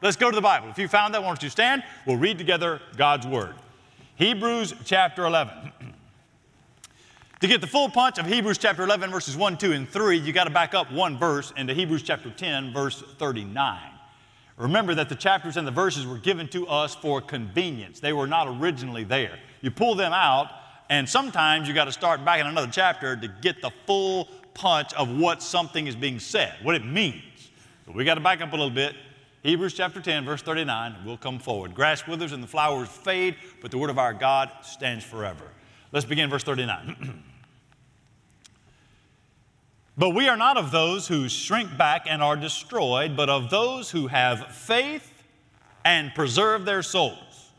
Let's go to the Bible. If you found that, why don't you stand? We'll read together God's Word. Hebrews chapter 11. to get the full punch of Hebrews chapter 11, verses 1, 2, and 3, you got to back up one verse into Hebrews chapter 10, verse 39. Remember that the chapters and the verses were given to us for convenience. They were not originally there. You pull them out, and sometimes you got to start back in another chapter to get the full punch of what something is being said, what it means. We got to back up a little bit. Hebrews chapter 10, verse 39, we'll come forward. Grass withers and the flowers fade, but the word of our God stands forever. Let's begin verse 39. but we are not of those who shrink back and are destroyed, but of those who have faith and preserve their souls.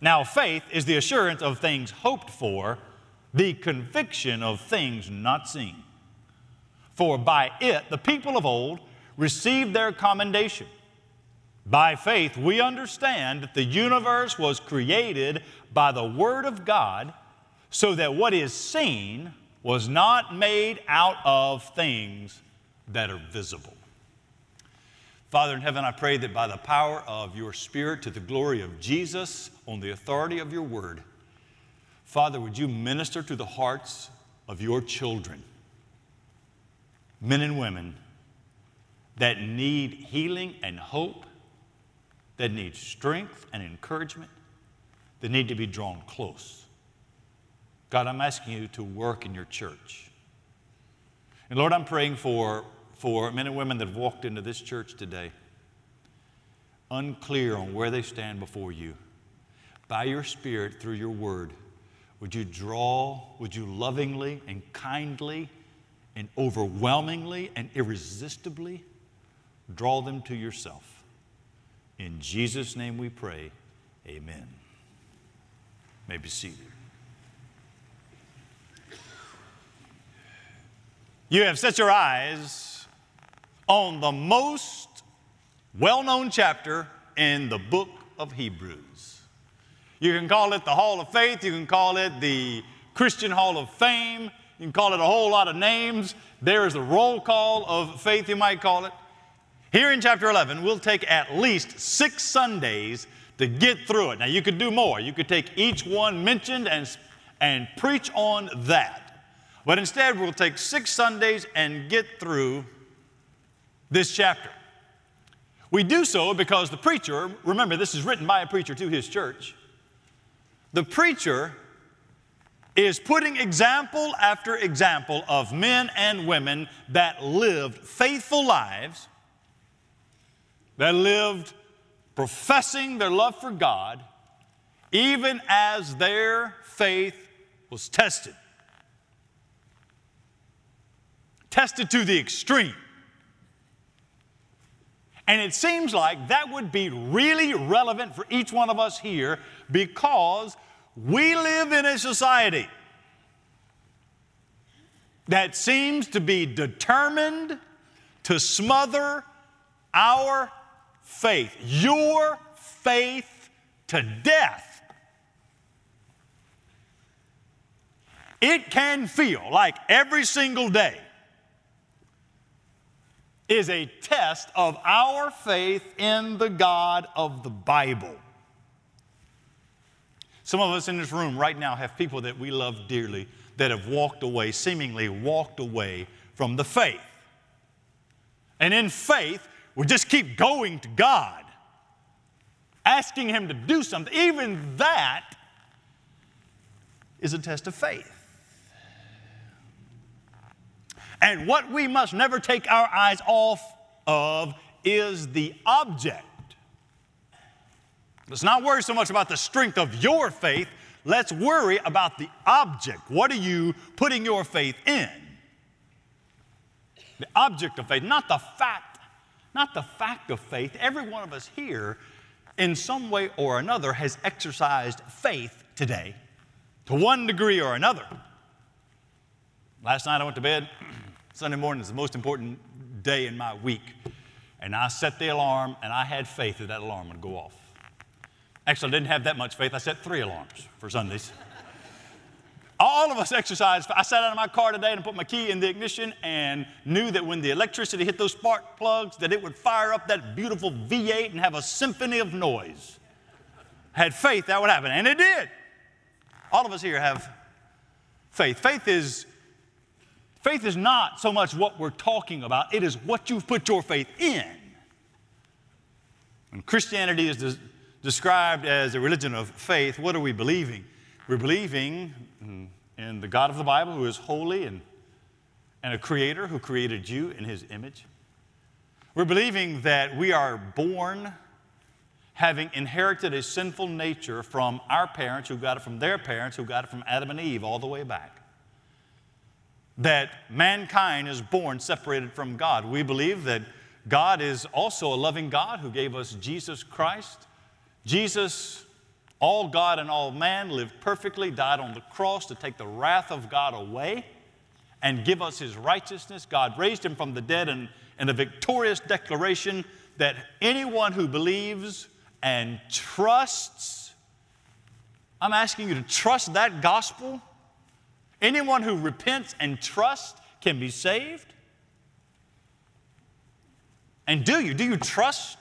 Now, faith is the assurance of things hoped for, the conviction of things not seen. For by it the people of old received their commendation. By faith, we understand that the universe was created by the Word of God, so that what is seen was not made out of things that are visible. Father in heaven, I pray that by the power of your Spirit, to the glory of Jesus, on the authority of your Word, Father, would you minister to the hearts of your children, men and women that need healing and hope, that need strength and encouragement, that need to be drawn close. God, I'm asking you to work in your church. And Lord, I'm praying for, for men and women that have walked into this church today, unclear on where they stand before you. By your Spirit, through your word, would you draw, would you lovingly and kindly and overwhelmingly and irresistibly Draw them to yourself. In Jesus' name we pray, amen. may be seated. You have set your eyes on the most well known chapter in the book of Hebrews. You can call it the Hall of Faith, you can call it the Christian Hall of Fame, you can call it a whole lot of names. There is a roll call of faith, you might call it. Here in chapter 11, we'll take at least six Sundays to get through it. Now, you could do more. You could take each one mentioned and, and preach on that. But instead, we'll take six Sundays and get through this chapter. We do so because the preacher, remember, this is written by a preacher to his church. The preacher is putting example after example of men and women that lived faithful lives that lived professing their love for God, even as their faith was tested. Tested to the extreme. And it seems like that would be really relevant for each one of us here because we live in a society that seems to be determined to smother our faith, your faith to death. It can feel like every single day is a test of our faith in the God of the Bible. Some of us in this room right now have people that we love dearly that have walked away, seemingly walked away from the faith. And in faith, we just keep going to God, asking Him to do something. Even that is a test of faith. And what we must never take our eyes off of is the object. Let's not worry so much about the strength of your faith. Let's worry about the object. What are you putting your faith in? The object of faith, not the fact not the fact of faith. Every one of us here, in some way or another, has exercised faith today to one degree or another. Last night I went to bed. Sunday morning is the most important day in my week. And I set the alarm, and I had faith that that alarm would go off. Actually, I didn't have that much faith. I set three alarms for Sundays. all of us exercise. I sat out of my car today and put my key in the ignition and knew that when the electricity hit those spark plugs, that it would fire up that beautiful V8 and have a symphony of noise. Had faith that would happen, and it did. All of us here have faith. Faith is faith is not so much what we're talking about, it is what you've put your faith in. When Christianity is des- described as a religion of faith, what are we believing? We're believing hmm, in the God of the Bible who is holy and, and a creator who created you in his image. We're believing that we are born having inherited a sinful nature from our parents who got it from their parents who got it from Adam and Eve all the way back. That mankind is born separated from God. We believe that God is also a loving God who gave us Jesus Christ. Jesus, all God and all man, lived perfectly, died on the cross to take the wrath of God away and give us his righteousness. God raised him from the dead and, in a victorious declaration that anyone who believes and trusts. I'm asking you to trust that gospel. Anyone who repents and trusts can be saved. And do you? Do you trust?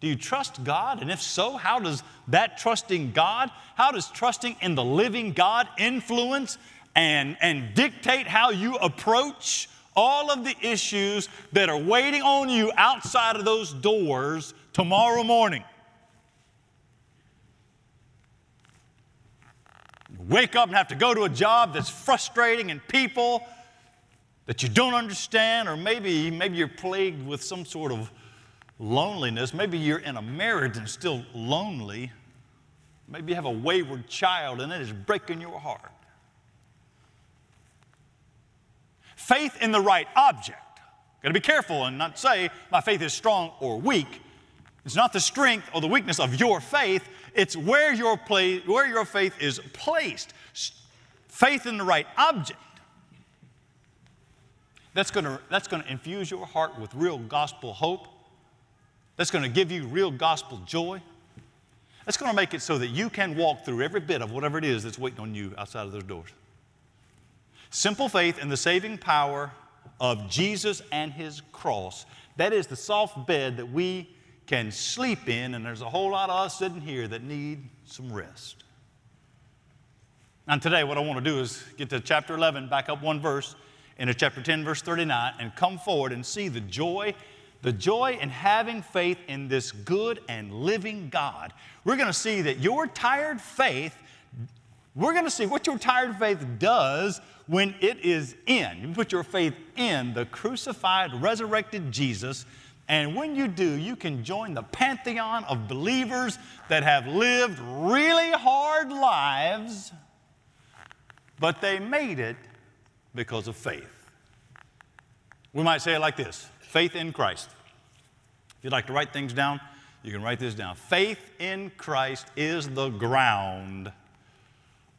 Do you trust God? And if so, how does that trusting God, how does trusting in the living God influence and, and dictate how you approach all of the issues that are waiting on you outside of those doors tomorrow morning. Wake up and have to go to a job that's frustrating and people that you don't understand, or maybe, maybe you're plagued with some sort of loneliness. Maybe you're in a marriage and still lonely. Maybe you have a wayward child and it is breaking your heart. Faith in the right object. Got to be careful and not say my faith is strong or weak. It's not the strength or the weakness of your faith, it's where your, play, where your faith is placed. Faith in the right object. That's going to that's going to infuse your heart with real gospel hope. That's going to give you real gospel joy. That's going to make it so that you can walk through every bit of whatever it is that's waiting on you outside of those doors. Simple faith in the saving power of Jesus and his cross. That is the soft bed that we can sleep in, and there's a whole lot of us sitting here that need some rest. And today, what I want to do is get to chapter 11, back up one verse, into chapter 10, verse 39, and come forward and see the joy, the joy in having faith in this good and living God. We're going to see that your tired faith, we're going to see what your tired faith does when it is in. You put your faith in the crucified, resurrected Jesus and when you do, you can join the pantheon of believers that have lived really hard lives, but they made it because of faith. We might say it like this faith in Christ. If you'd like to write things down, you can write this down. Faith in Christ is the ground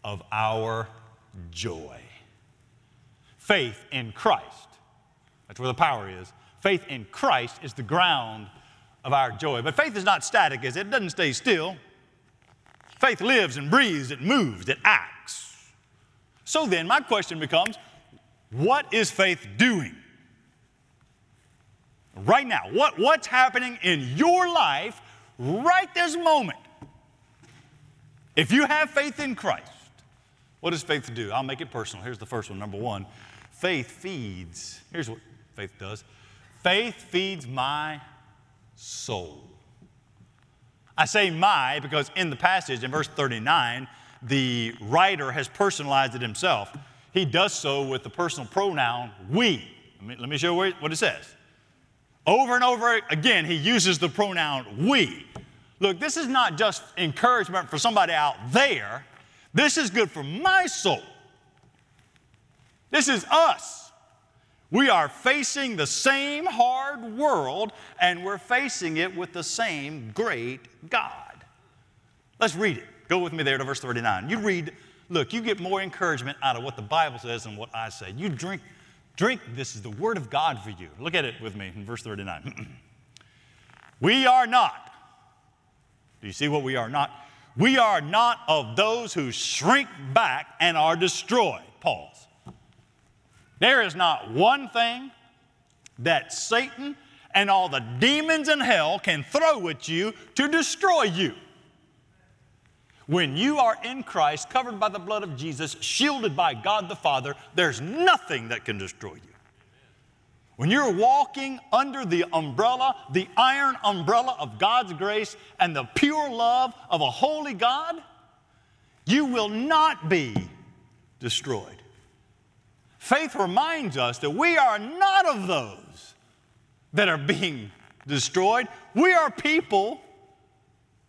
of our joy. Faith in Christ. That's where the power is Faith in Christ is the ground of our joy. But faith is not static, is it? It doesn't stay still. Faith lives and breathes, it moves, it acts. So then, my question becomes what is faith doing? Right now, what, what's happening in your life right this moment? If you have faith in Christ, what does faith do? I'll make it personal. Here's the first one. Number one, faith feeds. Here's what faith does Faith feeds my soul. I say my because in the passage in verse 39, the writer has personalized it himself. He does so with the personal pronoun we. Let me, let me show you what it says. Over and over again, he uses the pronoun we. Look, this is not just encouragement for somebody out there. This is good for my soul. This is us. We are facing the same hard world, and we're facing it with the same great God. Let's read it. Go with me there to verse 39. You read, look, you get more encouragement out of what the Bible says than what I say. You drink, drink, this is the word of God for you. Look at it with me in verse 39. we are not, do you see what we are not? We are not of those who shrink back and are destroyed. Pause. There is not one thing that Satan and all the demons in hell can throw at you to destroy you. When you are in Christ, covered by the blood of Jesus, shielded by God the Father, there's nothing that can destroy you. When you're walking under the umbrella, the iron umbrella of God's grace and the pure love of a holy God, you will not be destroyed. Faith reminds us that we are not of those that are being destroyed. We are people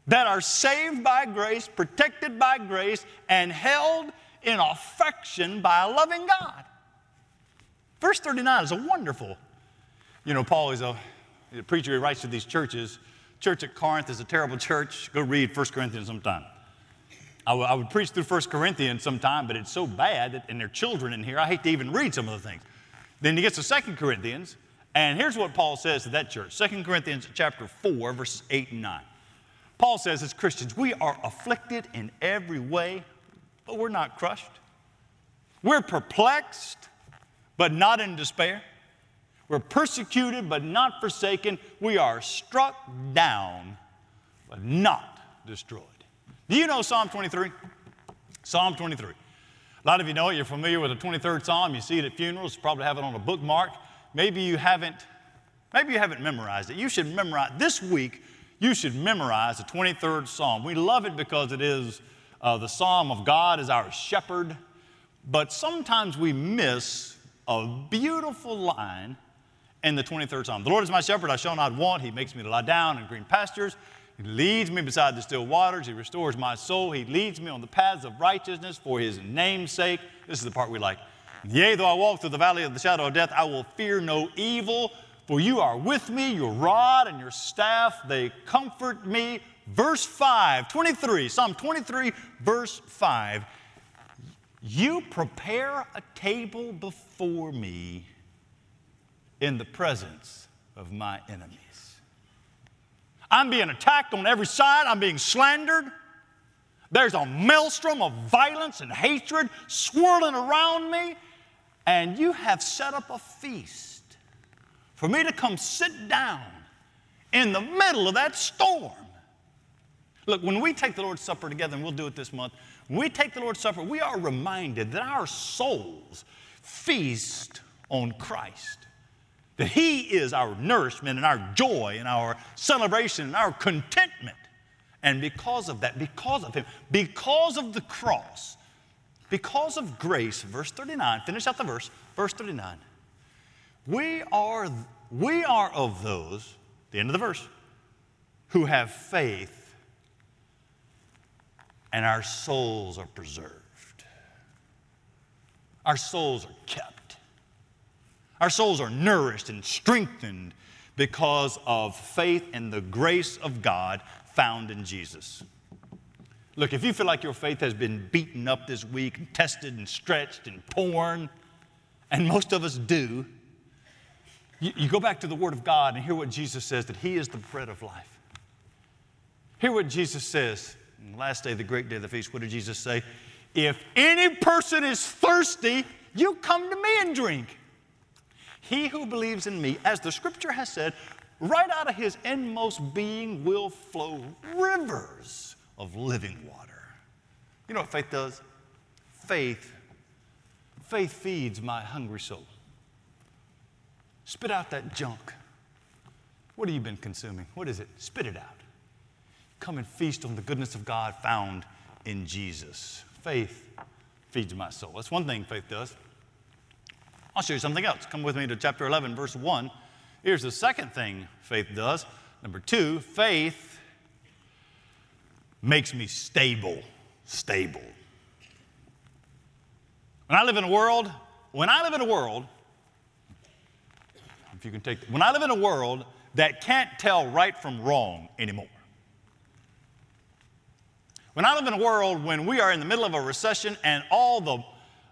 that are saved by grace, protected by grace, and held in affection by a loving God. Verse 39 is a wonderful, you know, Paul is a, a preacher, he writes to these churches. Church at Corinth is a terrible church. Go read 1 Corinthians sometime. I, w- I would preach through 1 Corinthians sometime, but it's so bad that, and there are children in here, I hate to even read some of the things. Then he gets to 2 Corinthians, and here's what Paul says to that church 2 Corinthians chapter 4, verses 8 and 9. Paul says, as Christians, we are afflicted in every way, but we're not crushed. We're perplexed, but not in despair. We're persecuted, but not forsaken. We are struck down, but not destroyed. Do you know Psalm 23? Psalm 23. A lot of you know it. You're familiar with the 23rd Psalm. You see it at funerals. You Probably have it on a bookmark. Maybe you haven't. Maybe you haven't memorized it. You should memorize this week. You should memorize the 23rd Psalm. We love it because it is uh, the Psalm of God as our shepherd. But sometimes we miss a beautiful line in the 23rd Psalm. The Lord is my shepherd, I shall not want. He makes me to lie down in green pastures. He leads me beside the still waters. He restores my soul. He leads me on the paths of righteousness for his name's sake. This is the part we like. Yea, though I walk through the valley of the shadow of death, I will fear no evil, for you are with me, your rod and your staff, they comfort me. Verse 5, 23, Psalm 23, verse 5. You prepare a table before me in the presence of my enemies. I'm being attacked on every side, I'm being slandered. There's a maelstrom of violence and hatred swirling around me, and you have set up a feast for me to come sit down in the middle of that storm. Look, when we take the Lord's Supper together, and we'll do it this month, we take the Lord's Supper, we are reminded that our souls feast on Christ. That He is our nourishment and our joy and our celebration and our contentment. And because of that, because of Him, because of the cross, because of grace, verse 39, finish out the verse, verse 39. We are, we are of those, the end of the verse, who have faith and our souls are preserved. Our souls are kept. Our souls are nourished and strengthened because of faith and the grace of God found in Jesus. Look, if you feel like your faith has been beaten up this week and tested and stretched and torn, and most of us do, you, you, go back to the Word of God and hear what Jesus says that He is the bread of life. Hear what Jesus says last day, the great day of the feast, what did Jesus say? If any person is thirsty, you come to me and drink. He who believes in me, as the scripture has said, right out of his inmost being will flow rivers of living water. You know what faith does? Faith, faith feeds my hungry soul. Spit out that junk. What have you been consuming? What is it? Spit it out. Come and feast on the goodness of God found in Jesus. Faith feeds my soul. That's one thing faith does. I'll show you something else. Come with me to chapter 11, verse 1. Here's the second thing faith does. Number two, faith makes me stable. Stable. When I live in a world, when I live in a world, if you can take, when I live in a world that can't tell right from wrong anymore, when I live in a world when we are in the middle of a recession and all the,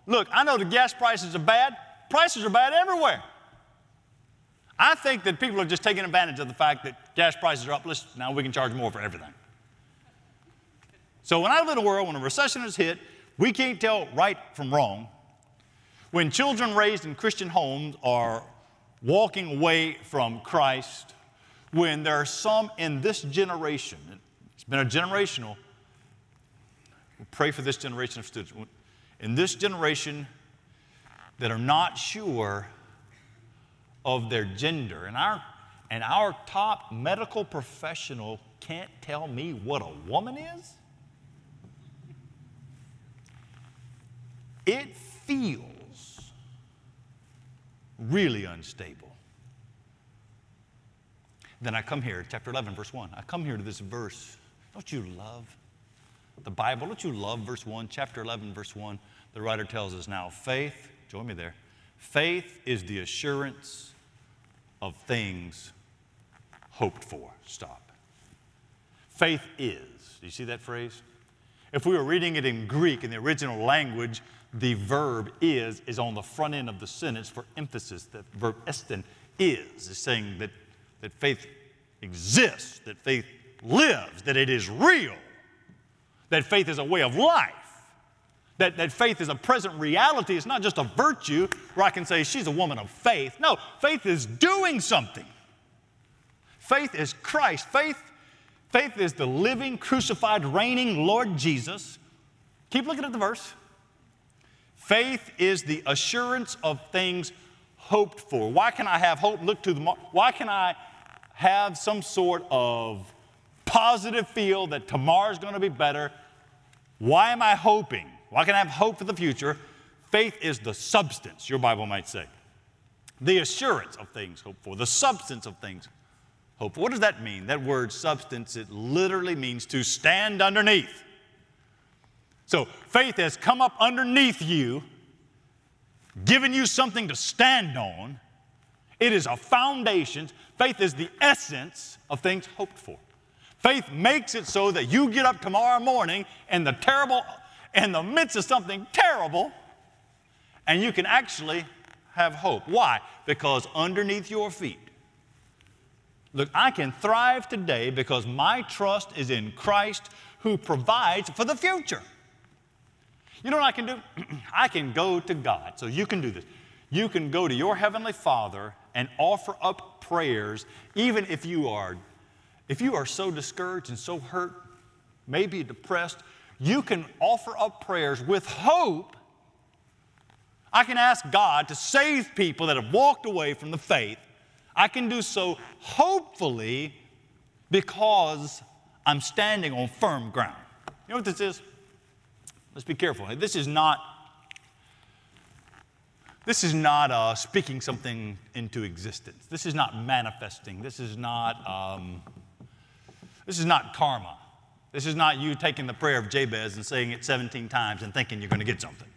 look, I know the gas prices are bad, prices are bad everywhere. I think that people are just taking advantage of the fact that gas prices are up. Let's, now we can charge more for everything. So when I live in a world when a recession has hit, we can't tell right from wrong. When children raised in Christian homes are walking away from Christ, when there are some in this generation, it's been a generational, we pray for this generation of students, in this generation that are not sure of their gender. And our, and our top medical professional can't tell me what a woman is? It feels really unstable. Then I come here, chapter 11, verse 1. I come here to this verse. Don't you love the Bible? Don't you love verse 1? Chapter 11, verse 1. The writer tells us now faith, join me there. Faith is the assurance of things hoped for. Stop. Faith is. Do you see that phrase? If we were reading it in Greek, in the original language, the verb is is on the front end of the sentence for emphasis. The verb estin is is saying that, that faith exists, that faith lives, that it is real, that faith is a way of life, that, that faith is a present reality. It's not just a virtue where I can say she's a woman of faith. No, faith is doing something. Faith is Christ. Faith, faith is the living, crucified, reigning Lord Jesus. Keep looking at the verse. Faith is the assurance of things hoped for. Why can I have hope? Look to the why can I have some sort of positive feel that tomorrow's going to be better? Why am I hoping? Why can I have hope for the future? Faith is the substance, your Bible might say. The assurance of things hoped for, the substance of things hoped for. What does that mean? That word substance, it literally means to stand underneath. So faith has come up underneath you, given you something to stand on. It is a foundation. Faith is the essence of things hoped for. Faith makes it so that you get up tomorrow morning in the terrible, in the midst of something terrible, and you can actually have hope. Why? Because underneath your feet, look, I can thrive today because my trust is in Christ who provides for the future. You know what I can do? I can go to God. So you can do this. You can go to your heavenly Father and offer up prayers even if you are if you are so discouraged and so hurt, maybe depressed, you can offer up prayers with hope. I can ask God to save people that have walked away from the faith. I can do so hopefully because I'm standing on firm ground. You know what this is? Let's be careful. This is not. This is not uh, speaking something into existence. This is not manifesting. This is not. Um, this is not karma. This is not you taking the prayer of Jabez and saying it 17 times and thinking you're going to get something.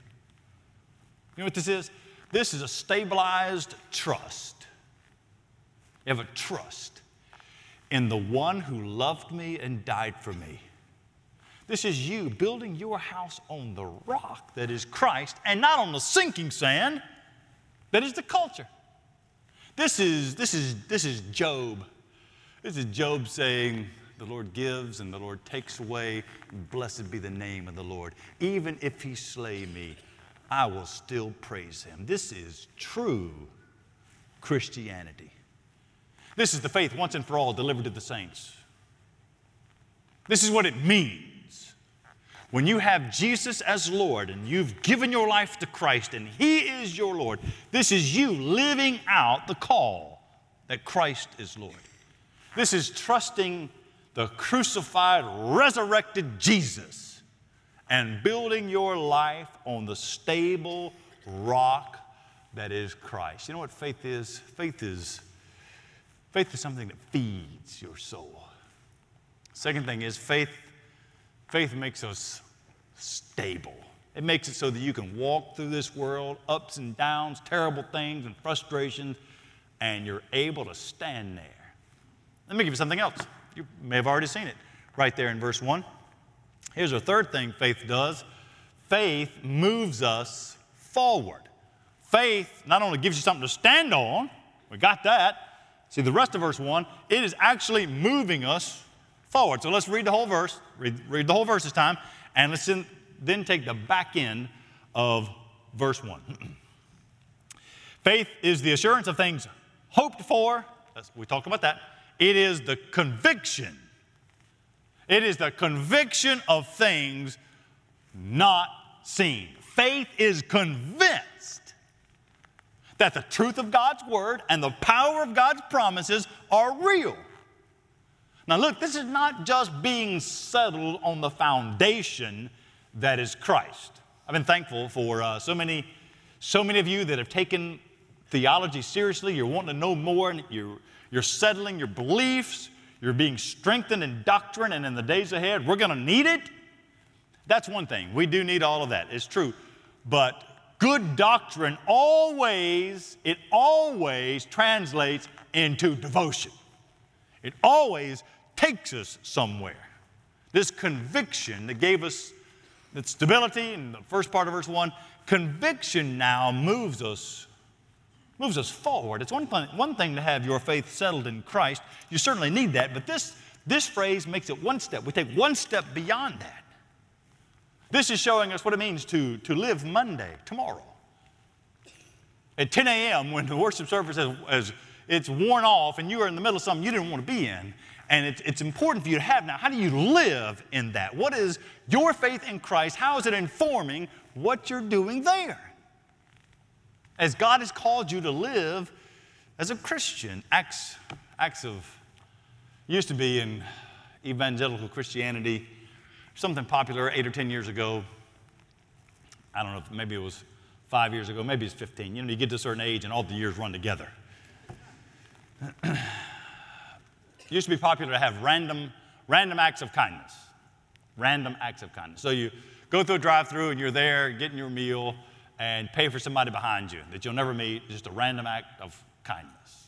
You know what this is? This is a stabilized trust. You have a trust in the one who loved me and died for me. This is you building your house on the rock that is Christ and not on the sinking sand that is the culture. This is, this is, this is Job. This is Job saying, The Lord gives and the Lord takes away. Blessed be the name of the Lord. Even if he slay me, I will still praise him. This is true Christianity. This is the faith once and for all delivered to the saints. This is what it means when you have Jesus as Lord and you've given your life to Christ and He is your Lord, this is you living out the call that Christ is Lord. This is trusting the crucified, resurrected Jesus and building your life on the stable rock that is Christ. You know what faith is? Faith is faith is something that feeds your soul. Second thing is faith Faith makes us stable. It makes it so that you can walk through this world, ups and downs, terrible things and frustrations, and you're able to stand there. Let me give you something else. You may have already seen it right there in verse 1. Here's a third thing faith does faith moves us forward. Faith not only gives you something to stand on, we got that. See, the rest of verse 1, it is actually moving us forward. So let's read the whole verse, read, read the whole verse this time, and let's then, then take the back end of verse 1. Faith is the assurance of things hoped for. we talked about that. It is the conviction. It is the conviction of things not seen. Faith is convinced that the truth of God's word and the power of God's promises are real. Now, look, this is not just being settled on the foundation that is Christ. I've been thankful for uh, so many, so many of you that have taken theology seriously. You're wanting to know more, and you're, you're settling your beliefs. You're being strengthened in doctrine, and in the days ahead, we're going to need it. That's one thing. We do need all of that. It's true. But good doctrine always, it always translates into devotion. It always takes us somewhere. This conviction that gave us that stability in the first part of verse 1, conviction now moves us moves us forward. It's one thing, one thing to have your faith settled in Christ. You certainly need that, but this, this phrase makes it one step. We take one step beyond that. This is showing us what it means to, to live Monday, tomorrow. At 10 a.m., when the worship service has, has it's worn off and you are in the middle of something you didn't want to be in, and it's, it's important for you to have now. How do you live in that? What is your faith in Christ? How is it informing what you're doing there? As God has called you to live as a Christian, acts, acts of, used to be in evangelical Christianity, something popular eight or 10 years ago. I don't know, maybe it was five years ago, maybe it's 15. You know, you get to a certain age and all the years run together. It used to be popular to have random, random acts of kindness. Random acts of kindness. So you go through a drive through and you're there getting your meal and pay for somebody behind you that you'll never meet, just a random act of kindness.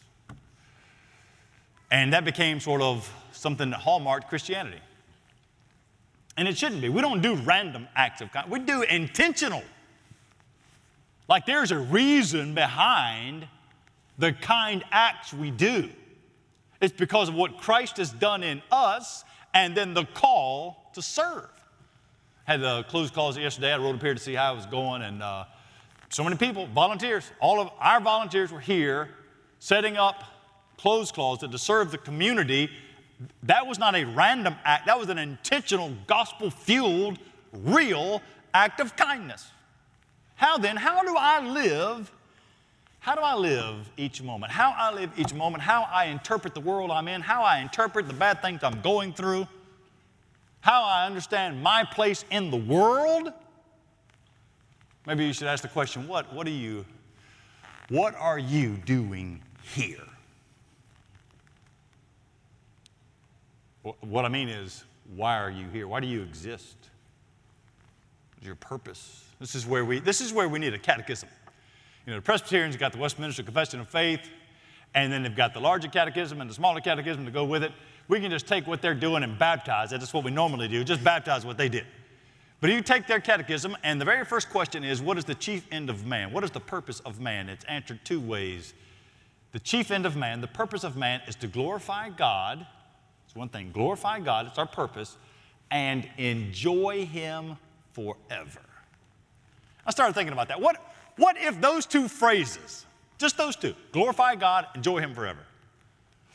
And that became sort of something that hallmarked Christianity. And it shouldn't be. We don't do random acts of kindness, we do intentional. Like there's a reason behind the kind acts we do. It's because of what Christ has done in us and then the call to serve. Had the close calls yesterday. I rode up here to see how it was going, and uh, so many people, volunteers, all of our volunteers were here setting up clothes closet to serve the community that was not a random act, that was an intentional, gospel fueled, real act of kindness. How then, how do I live? How do I live each moment? How I live each moment, how I interpret the world I'm in, how I interpret the bad things I'm going through, how I understand my place in the world. Maybe you should ask the question, what, what are you, what are you doing here? What I mean is, why are you here? Why do you exist? What's your purpose? This is where we, this is where we need a catechism. You know, the Presbyterians got the Westminster Confession of Faith, and then they've got the larger catechism and the smaller catechism to go with it. We can just take what they're doing and baptize it. That's what we normally do, just baptize what they did. But if you take their catechism, and the very first question is what is the chief end of man? What is the purpose of man? It's answered two ways. The chief end of man, the purpose of man, is to glorify God it's one thing glorify God, it's our purpose, and enjoy Him forever. I started thinking about that. What, what if those two phrases, just those two, glorify God, enjoy Him forever,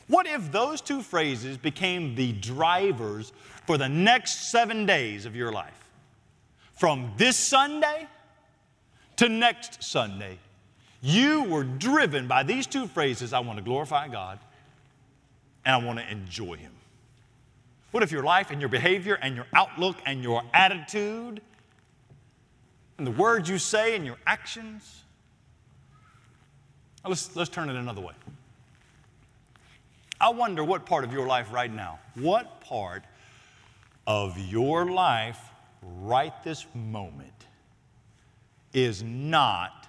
what if those two phrases became the drivers for the next seven days of your life? From this Sunday to next Sunday, you were driven by these two phrases I want to glorify God and I want to enjoy Him. What if your life and your behavior and your outlook and your attitude and the words you say and your actions? Let's, let's turn it another way. I wonder what part of your life right now, what part of your life right this moment is not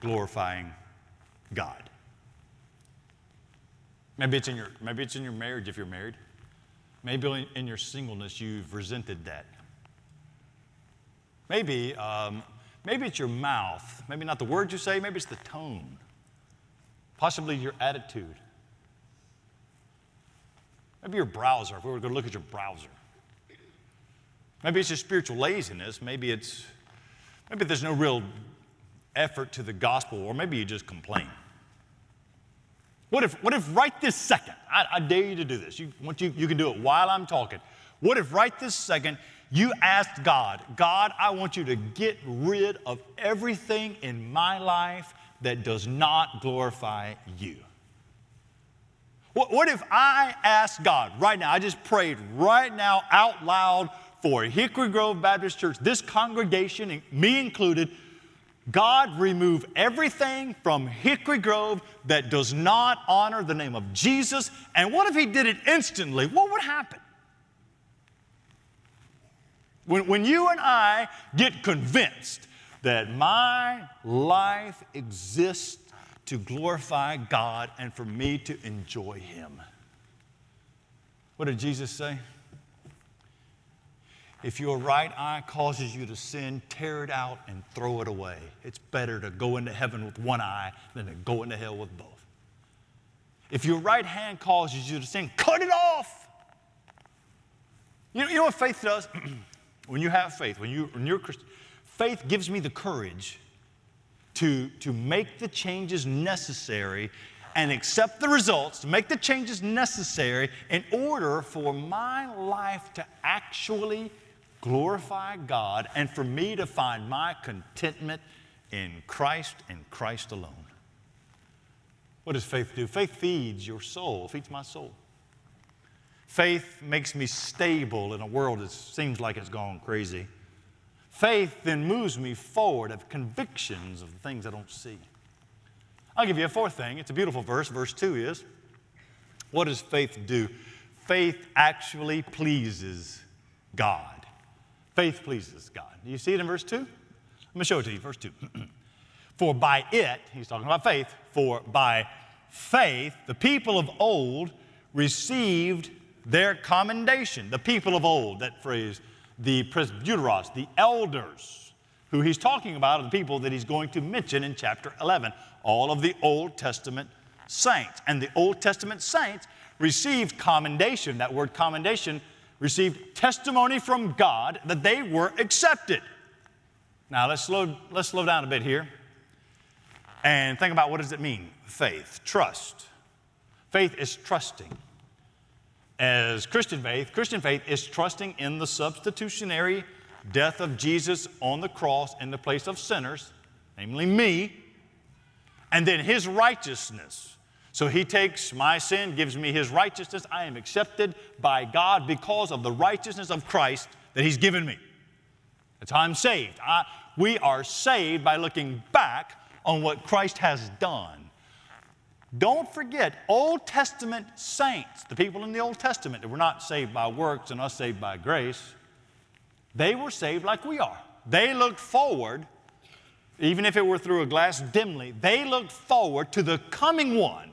glorifying God? Maybe it's in your, maybe it's in your marriage if you're married. Maybe in your singleness, you've resented that. Maybe, um, maybe it's your mouth. Maybe not the words you say, maybe it's the tone. Possibly your attitude. Maybe your browser, if we were to look at your browser. Maybe it's just spiritual laziness. Maybe it's, maybe there's no real effort to the gospel, or maybe you just complain. What if, what if right this second, I, I dare you to do this. You, want you, you can do it while I'm talking. What if right this second you asked God, God, I want you to get rid of everything in my life that does not glorify you? What, what if I asked God right now, I just prayed right now out loud for Hickory Grove Baptist Church, this congregation, me included, God remove everything from Hickory Grove that does not honor the name of Jesus. And what if He did it instantly? What would happen? When, when you and I get convinced that my life exists to glorify God and for me to enjoy Him. What did Jesus say? If your right eye causes you to sin, tear it out and throw it away. It's better to go into heaven with one eye than to go into hell with both. If your right hand causes you to sin, cut it off. You know, you know what faith does? when you have faith, when, you, when you're Christian, faith gives me the courage to, to make the changes necessary and accept the results, to make the changes necessary in order for my life to actually glorify God, and for me to find my contentment in Christ and Christ alone. What does faith do? Faith feeds your soul, feeds my soul. Faith makes me stable in a world that seems like it's gone crazy. Faith then moves me forward of convictions of the things I don't see. I'll give you a fourth thing. It's a beautiful verse. Verse 2 is What does faith do? Faith actually pleases God. Faith pleases God. Do you see it in verse 2? Let me show it to you. Verse 2. for by it, he's talking about faith, for by faith the people of old received their commendation. The people of old, that phrase, the presbyteros, the elders, who he's talking about are the people that he's going to mention in chapter 11, all of the Old Testament saints. And the Old Testament saints received commendation. That word commendation received testimony from God that they were accepted. Now let's slow, let's slow down a bit here and think about what does it mean? Faith, trust. Faith is trusting. As Christian faith, Christian faith is trusting in the substitutionary death of Jesus on the cross in the place of sinners, namely me, and then his righteousness so he takes my sin, gives me his righteousness. I am accepted by God because of the righteousness of Christ that he's given me. That's how I'm saved. I, we are saved by looking back on what Christ has done. Don't forget, Old Testament saints, the people in the Old Testament that were not saved by works and us saved by grace, they were saved like we are. They looked forward, even if it were through a glass dimly, they looked forward to the coming one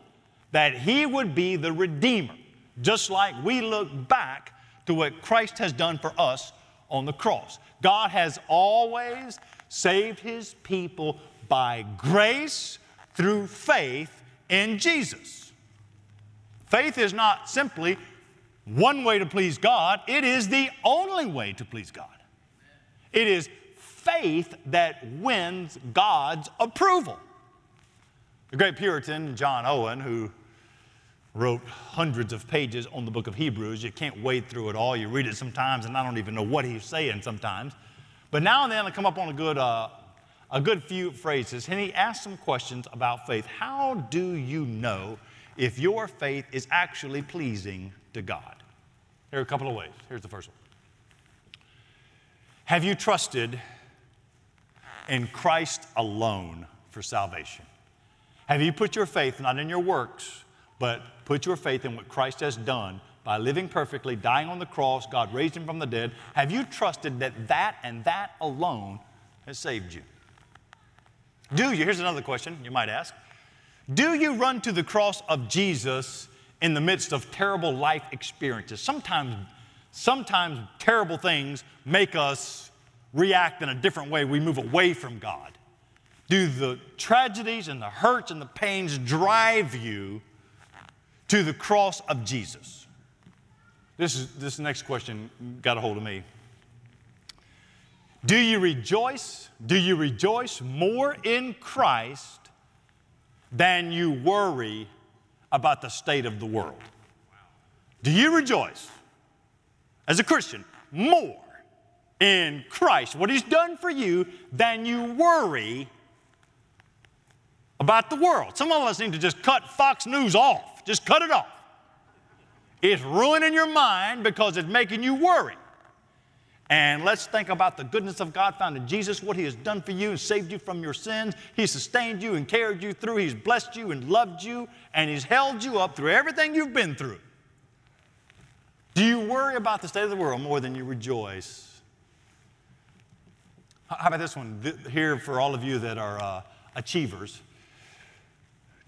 that he would be the Redeemer, just like we look back to what Christ has done for us on the cross. God has always saved his people by grace through faith in Jesus. Faith is not simply one way to please God, it is the only way to please God. It is faith that wins God's approval. The great Puritan John Owen, who wrote hundreds of pages on the book of Hebrews, you can't wade through it all. You read it sometimes, and I don't even know what he's saying sometimes. But now and then I come up on a good, uh, a good few phrases, and he asks some questions about faith. How do you know if your faith is actually pleasing to God? Here are a couple of ways. Here's the first one Have you trusted in Christ alone for salvation? Have you put your faith not in your works, but put your faith in what Christ has done by living perfectly, dying on the cross, God raised him from the dead? Have you trusted that that and that alone has saved you? Do you? Here's another question you might ask Do you run to the cross of Jesus in the midst of terrible life experiences? Sometimes, sometimes terrible things make us react in a different way. We move away from God. Do the tragedies and the hurts and the pains drive you to the cross of Jesus? This, is, this next question got a hold of me. Do you rejoice? Do you rejoice more in Christ than you worry about the state of the world? Do you rejoice as a Christian more in Christ, what He's done for you, than you worry about the world? Some of us need to just cut Fox News off, just cut it off. It's ruining your mind because it's making you worry. And let's think about the goodness of God found in Jesus, what He has done for you and saved you from your sins. He sustained you and carried you through. He's blessed you and loved you, and He's held you up through everything you've been through. Do you worry about the state of the world more than you rejoice? How about this one here for all of you that are uh, achievers?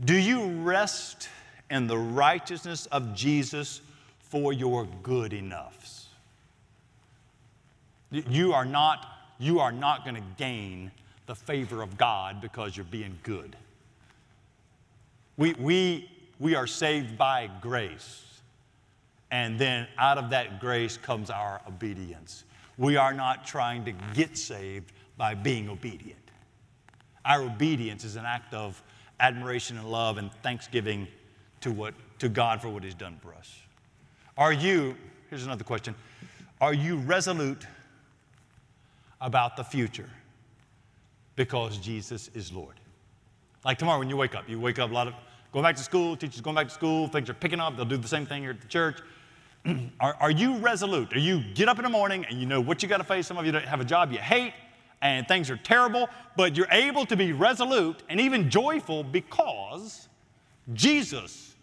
Do you rest in the righteousness of Jesus for your good enoughs? You are not, you are not going to gain the favor of God because you're being good. We, we, we are saved by grace. And then out of that grace comes our obedience. We are not trying to get saved by being obedient. Our obedience is an act of admiration and love and thanksgiving to, what, to God for what He's done for us. Are you, here's another question, are you resolute about the future because Jesus is Lord. Like tomorrow when you wake up, you wake up a lot of going back to school, teachers going back to school, things are picking up, they'll do the same thing here at the church. are, are you resolute? Are you get up in the morning and you know what you got to face? Some of you don't have a job you hate and things are terrible, but you're able to be resolute and even joyful because Jesus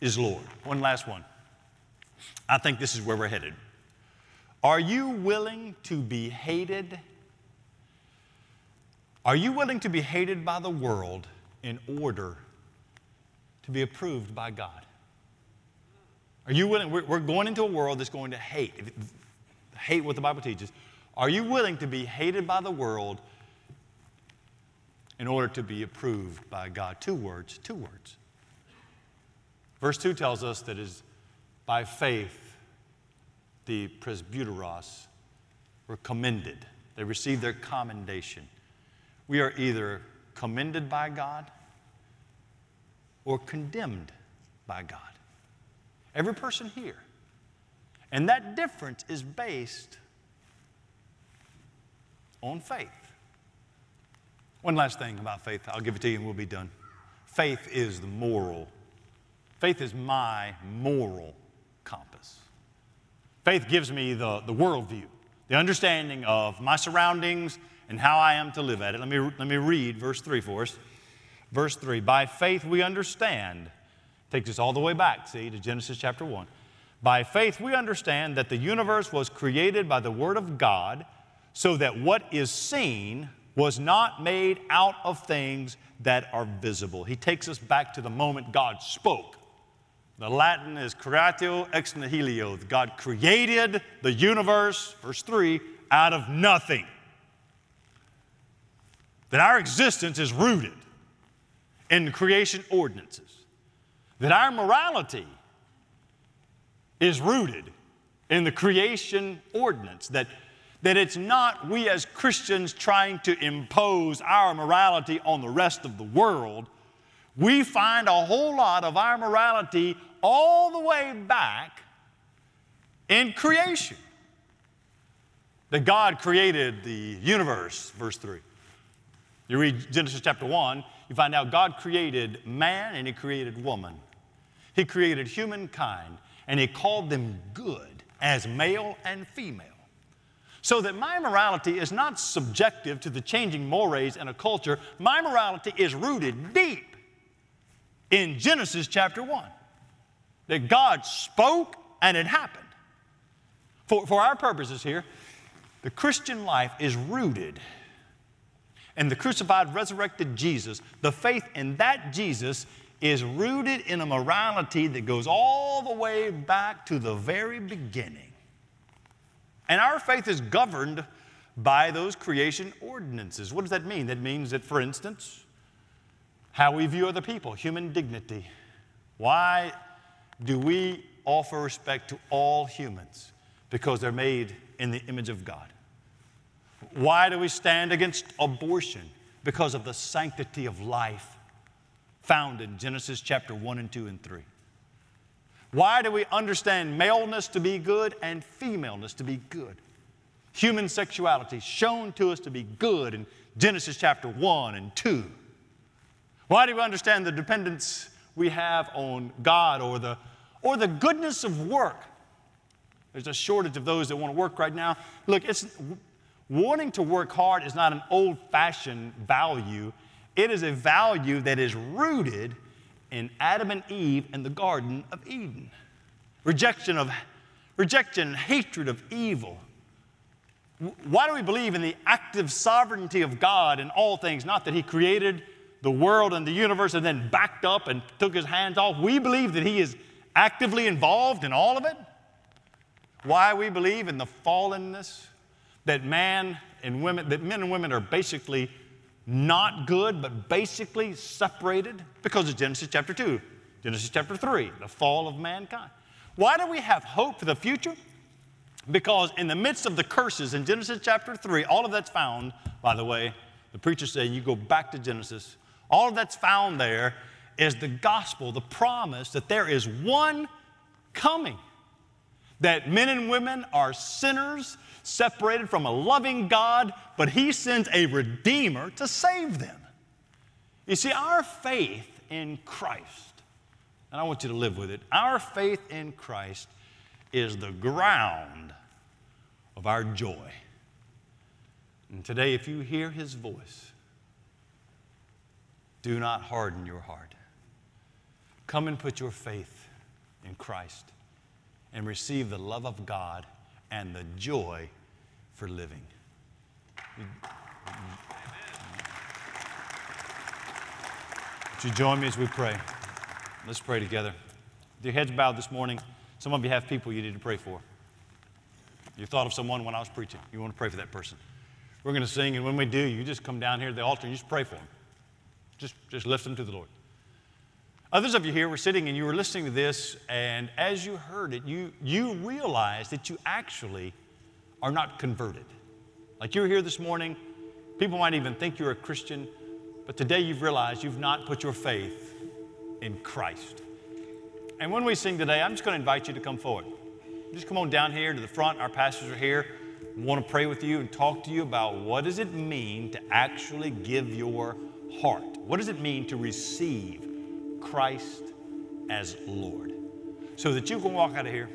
is Lord. One last one. I think this is where we're headed. Are you willing to be hated? Are you willing to be hated by the world in order to be approved by God? Are you willing? We're going into a world that's going to hate, hate what the Bible teaches. Are you willing to be hated by the world in order to be approved by God? Two words, two words. Verse 2 tells us that is by faith the presbyteros were commended. They received their commendation. We are either commended by God or condemned by God. Every person here. And that difference is based on faith. One last thing about faith, I'll give it to you and we'll be done. Faith is the moral, faith is my moral compass. Faith gives me the, the worldview, the understanding of my surroundings and how I am to live at it. Let me, let me read verse 3 for us. Verse 3 By faith we understand, takes us all the way back, see, to Genesis chapter 1. By faith we understand that the universe was created by the Word of God, so that what is seen was not made out of things that are visible. He takes us back to the moment God spoke. The Latin is creatio ex nihilo. God created the universe, verse 3, out of nothing. That our existence is rooted in creation ordinances. That our morality is rooted in the creation ordinance. That, that it's not we as Christians trying to impose our morality on the rest of the world. We find a whole lot of our morality all the way back in creation. That God created the universe, verse 3. You read Genesis chapter 1, you find out God created man and He created woman. He created humankind and He called them good as male and female. So that my morality is not subjective to the changing mores in a culture. My morality is rooted deep in Genesis chapter 1 that God spoke and it happened. For, for our purposes here, the Christian life is rooted in the crucified, resurrected Jesus. The faith in that Jesus is rooted in a morality that goes all the way back to the very beginning. And our faith is governed by those creation ordinances. What does that mean? That means that, for instance, how we view other people, human dignity. Why do we offer respect to all humans because they're made in the image of God. Why do we stand against abortion? Because of the sanctity of life found in Genesis chapter 1 and 2 and 3. Why do we understand maleness to be good and femaleness to be good? Human sexuality shown to us to be good in Genesis chapter 1 and 2. Why do we understand the dependence we have on God or the, or the goodness of work? There's a shortage of those that want to work right now. Look, it's, wanting to work hard is not an old fashioned value, it is a value that is rooted in Adam and Eve in the Garden of Eden. Rejection of rejection hatred of evil. Why do we believe in the active sovereignty of God in all things? Not that He created the world and the universe and then backed up and took His hands off. We believe that He is actively involved in all of it. Why we believe in the fallenness that man and women, that men and women are basically not good, but basically separated because of Genesis chapter 2, Genesis chapter 3, the fall of mankind. Why do we have hope for the future? Because in the midst of the curses in Genesis chapter 3, all of that's found, by the way, the preacher said, you go back to Genesis, all that's found there is the gospel, the promise that there is one coming. That men and women are sinners separated from a loving God, but He sends a Redeemer to save them. You see, our faith in Christ, and I want you to live with it, our faith in Christ is the ground of our joy. And today, if you hear His voice, do not harden your heart. Come and put your faith in Christ and receive the love of God and the joy for living. Would you join me as we pray? Let's pray together. With your heads bowed this morning, some of you have people you need to pray for. You thought of someone when I was preaching. You want to pray for that person. We're going to sing, and when we do, you just come down here to the altar and you just pray for them. Just, just lift them to the Lord. Others of you here were sitting and you were listening to this, and as you heard it, you, you realized that you actually are not converted. Like you're here this morning, people might even think you're a Christian, but today you've realized you've not put your faith in Christ. And when we sing today, I'm just going to invite you to come forward. Just come on down here to the front. Our pastors are here. We want to pray with you and talk to you about what does it mean to actually give your heart? What does it mean to receive Christ as Lord. So that you can walk out of here.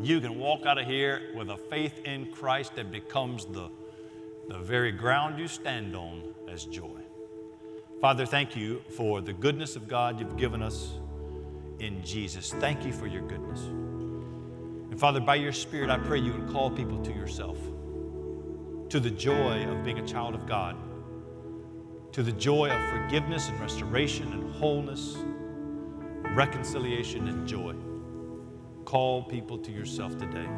You can walk out of here with a faith in Christ that becomes the, the very ground you stand on as joy. Father, thank you for the goodness of God you've given us in Jesus. Thank you for your goodness. And Father, by your Spirit, I pray you would call people to yourself, to the joy of being a child of God to the joy of forgiveness and restoration and wholeness, reconciliation and joy. Call people to yourself today.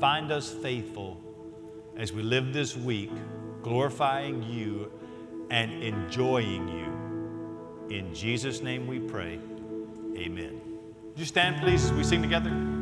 Find us faithful as we live this week, glorifying you and enjoying you. In Jesus' name we pray. Amen. Would you stand, please, as we sing together?